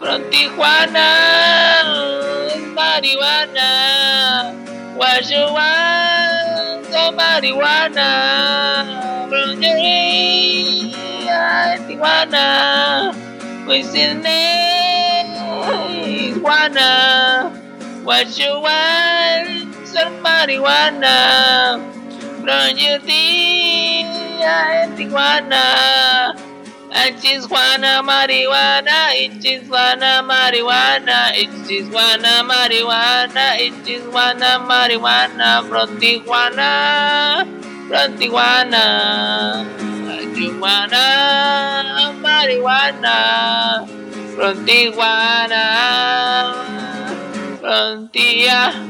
Tijuana, marijuana. What you want? So marijuana from Tijuana. What's your name? Tijuana. What you want? Some marijuana from Tijuana. I just wanna marijuana, wanna marijuana, wanna marijuana, wanna marijuana from Tijuana, from Tijuana. Wanna marijuana from Tijuana, from Tijuana.